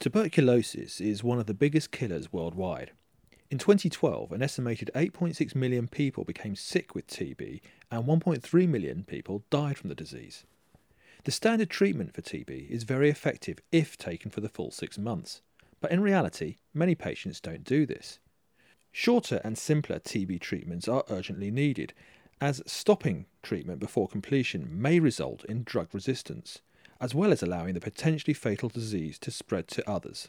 Tuberculosis is one of the biggest killers worldwide. In 2012, an estimated 8.6 million people became sick with TB and 1.3 million people died from the disease. The standard treatment for TB is very effective if taken for the full six months, but in reality, many patients don't do this. Shorter and simpler TB treatments are urgently needed, as stopping treatment before completion may result in drug resistance as well as allowing the potentially fatal disease to spread to others.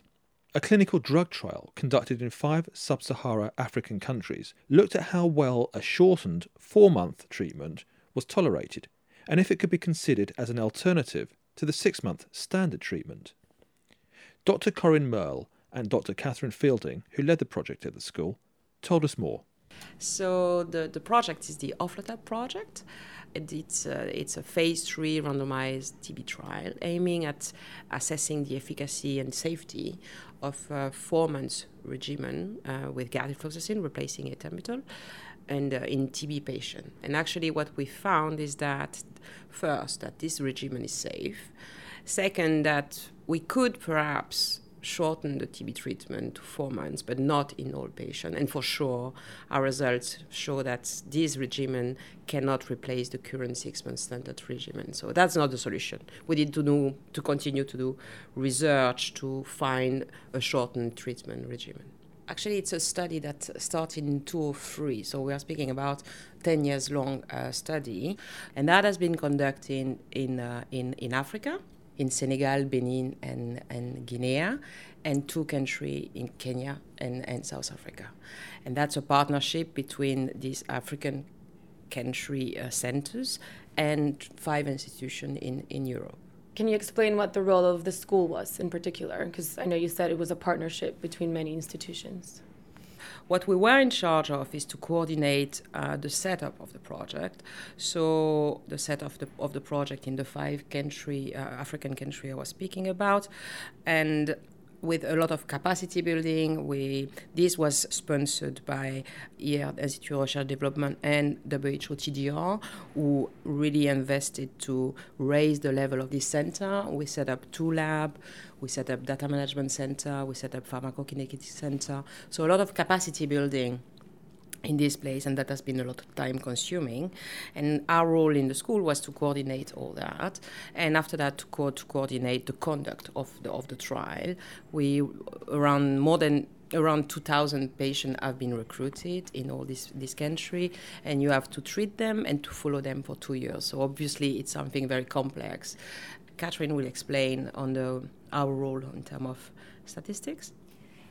A clinical drug trial conducted in five sub Sahara African countries looked at how well a shortened four month treatment was tolerated and if it could be considered as an alternative to the six month standard treatment. Dr. Corinne Merle and Dr. Katherine Fielding, who led the project at the school, told us more. So, the, the project is the OFLOTUB project. It's a, it's a phase three randomized TB trial aiming at assessing the efficacy and safety of a four months regimen uh, with gatifloxacin replacing ethambutol and uh, in TB patient. And actually, what we found is that first, that this regimen is safe. Second, that we could perhaps shorten the TB treatment to four months, but not in all patients. And for sure, our results show that this regimen cannot replace the current six-month standard regimen. So that's not the solution. We need to do to continue to do research to find a shortened treatment regimen. Actually, it's a study that started in 2003, so we are speaking about 10 years long uh, study, and that has been conducted in, uh, in, in Africa in Senegal, Benin, and, and Guinea, and two countries in Kenya and, and South Africa. And that's a partnership between these African country uh, centers and five institutions in, in Europe. Can you explain what the role of the school was in particular? Because I know you said it was a partnership between many institutions. What we were in charge of is to coordinate uh, the setup of the project. So the set of the of the project in the five country uh, African country I was speaking about, and with a lot of capacity building. We this was sponsored by IRD Institute of Research Development and WHO TDR, who really invested to raise the level of this center. We set up two labs. We set up data management center. We set up pharmacokinetic center. So a lot of capacity building in this place, and that has been a lot of time consuming. And our role in the school was to coordinate all that, and after that, to, co- to coordinate the conduct of the of the trial. We around more than around 2,000 patients have been recruited in all this this country, and you have to treat them and to follow them for two years. So obviously, it's something very complex. Katherine will explain on the our role in terms of statistics.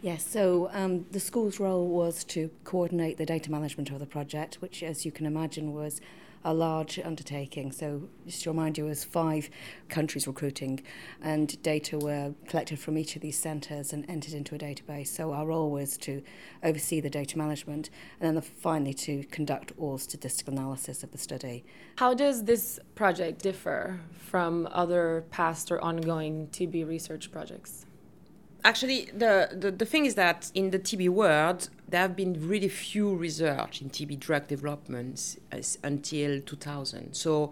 Yes, so um, the school's role was to coordinate the data management of the project, which, as you can imagine, was a large undertaking. So, just to remind you, it was five countries recruiting, and data were collected from each of these centres and entered into a database. So, our role was to oversee the data management and then finally to conduct all statistical analysis of the study. How does this project differ from other past or ongoing TB research projects? Actually the, the, the thing is that in the TB world there have been really few research in TB drug developments until 2000 so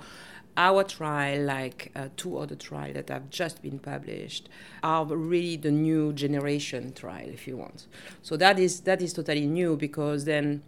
our trial like uh, two other trials that have just been published are really the new generation trial if you want. So that is that is totally new because then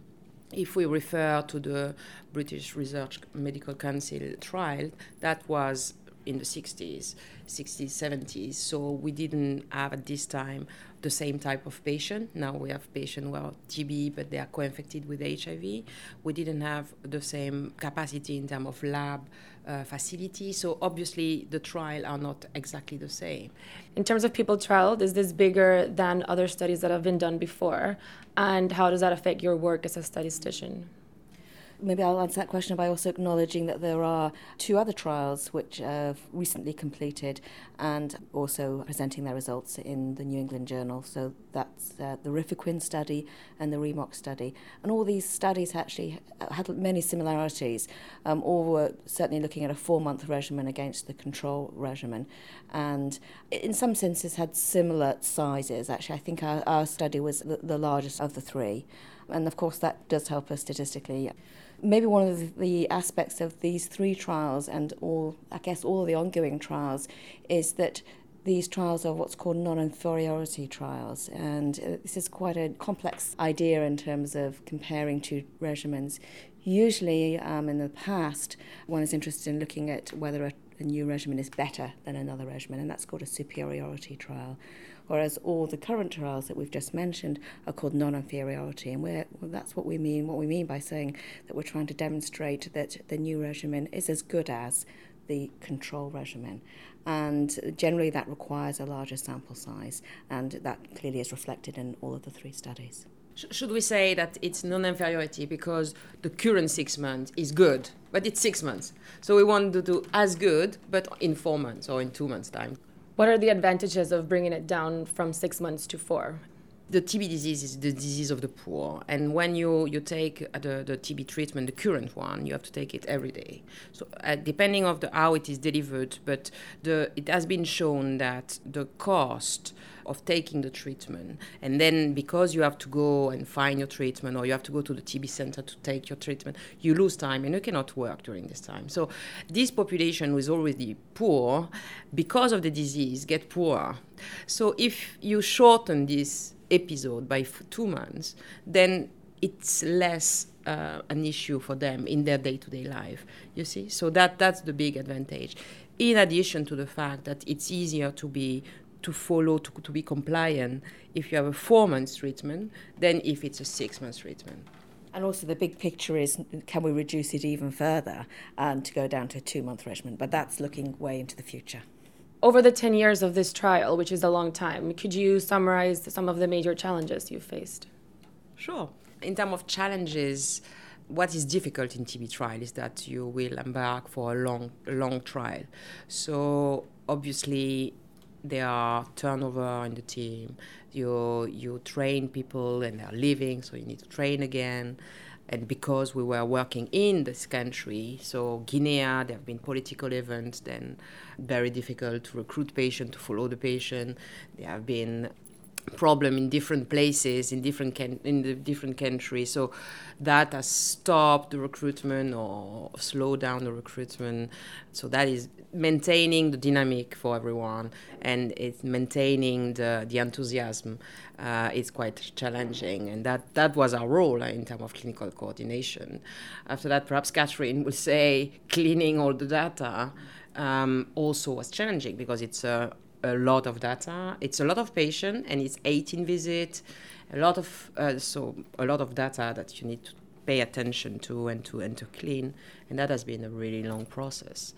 if we refer to the British Research Medical Council trial, that was in the 60s, 60s, 70s. So we didn't have at this time the same type of patient. Now we have patients who are TB, but they are co-infected with HIV. We didn't have the same capacity in terms of lab uh, facility. So obviously the trial are not exactly the same. In terms of people trialed, is this bigger than other studies that have been done before? And how does that affect your work as a statistician? Maybe I'll answer that question by also acknowledging that there are two other trials which have recently completed and also presenting their results in the New England Journal. So that's uh, the Rifaquin study and the Remox study. And all these studies actually had many similarities. Um, all were certainly looking at a four month regimen against the control regimen. And in some senses had similar sizes. Actually, I think our, our study was the, the largest of the three. And of course, that does help us statistically maybe one of the aspects of these three trials and all, I guess, all the ongoing trials is that these trials are what's called non inferiority trials, and uh, this is quite a complex idea in terms of comparing two regimens. Usually, um, in the past, one is interested in looking at whether a, a new regimen is better than another regimen, and that's called a superiority trial. Whereas all the current trials that we've just mentioned are called non-inferiority, and we're, well, that's what we mean. What we mean by saying that we're trying to demonstrate that the new regimen is as good as the control regimen. And generally, that requires a larger sample size, and that clearly is reflected in all of the three studies. Should we say that it's non inferiority because the current six months is good, but it's six months? So we want to do as good, but in four months or in two months' time. What are the advantages of bringing it down from six months to four? The TB disease is the disease of the poor. And when you, you take the, the TB treatment, the current one, you have to take it every day. So uh, depending of the, how it is delivered, but the, it has been shown that the cost of taking the treatment, and then because you have to go and find your treatment or you have to go to the TB center to take your treatment, you lose time and you cannot work during this time. So this population who is already poor, because of the disease, get poorer. So if you shorten this episode by two months, then it's less uh, an issue for them in their day-to-day life. You see, so that that's the big advantage. In addition to the fact that it's easier to be to follow to, to be compliant if you have a four month treatment than if it's a six month treatment. And also, the big picture is can we reduce it even further and to go down to a two month regimen? But that's looking way into the future. Over the 10 years of this trial, which is a long time, could you summarize some of the major challenges you faced? Sure. In terms of challenges, what is difficult in TB trial is that you will embark for a long, long trial. So obviously, there are turnover in the team. You you train people and they're leaving, so you need to train again and because we were working in this country, so Guinea, there have been political events, then very difficult to recruit patients, to follow the patient. There have been problem in different places in different can- in the different countries. So that has stopped the recruitment or slowed down the recruitment. So that is maintaining the dynamic for everyone and it's maintaining the, the enthusiasm uh, is quite challenging. And that, that was our role uh, in terms of clinical coordination. After that perhaps katherine will say cleaning all the data um, also was challenging because it's a a lot of data. It's a lot of patient and it's 18 visits, a lot of uh, so a lot of data that you need to pay attention to and to and to clean, and that has been a really long process.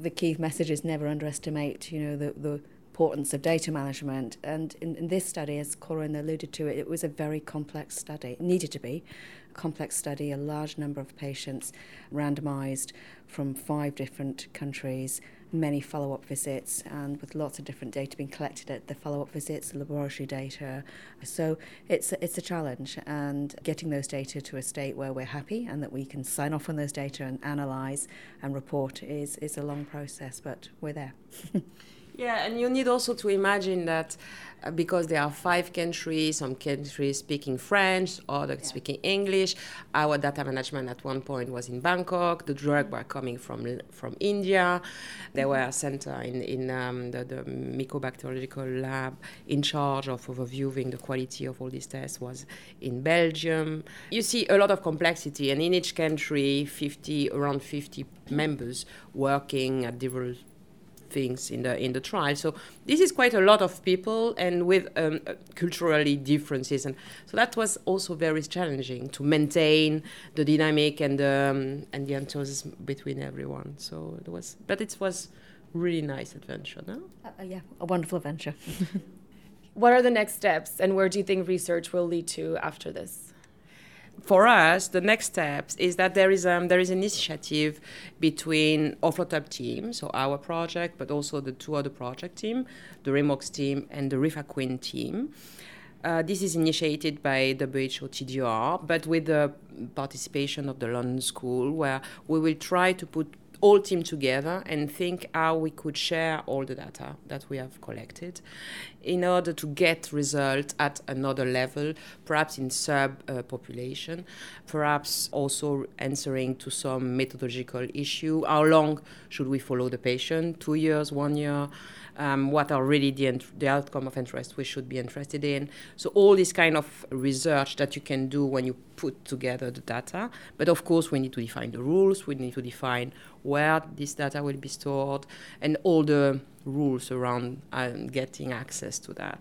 The key message is never underestimate, you know, the the importance of data management. And in, in this study, as Corinne alluded to, it, it was a very complex study. It needed to be a complex study, a large number of patients randomized from five different countries many follow up visits and with lots of different data being collected at the follow up visits, laboratory data. So it's, it's a challenge, and getting those data to a state where we're happy and that we can sign off on those data and analyse and report is, is a long process, but we're there. Yeah, and you need also to imagine that uh, because there are five countries, some countries speaking French, others yeah. speaking English. Our data management at one point was in Bangkok. The drug were coming from from India. There were a center in in um, the, the mycobacteriological lab in charge of overviewing the quality of all these tests was in Belgium. You see a lot of complexity, and in each country, 50 around 50 members working at different things in the in the trial. So this is quite a lot of people and with um, uh, culturally differences, and so that was also very challenging to maintain the dynamic and the um, and the enthusiasm between everyone. So it was, but it was really nice adventure, no? Uh, uh, yeah, a wonderful adventure. what are the next steps, and where do you think research will lead to after this? For us, the next steps is that there is um, there is an initiative between Oflotub team, so our project, but also the two other project team, the Remox team and the Rifaquin team. Uh, this is initiated by WHO TDR, but with the participation of the London School, where we will try to put all team together and think how we could share all the data that we have collected in order to get results at another level, perhaps in sub uh, population, perhaps also answering to some methodological issue. How long should we follow the patient? Two years, one year? Um, what are really the, the outcome of interest we should be interested in. So all this kind of research that you can do when you put together the data. But of course, we need to define the rules. We need to define where this data will be stored and all the rules around um, getting access to that.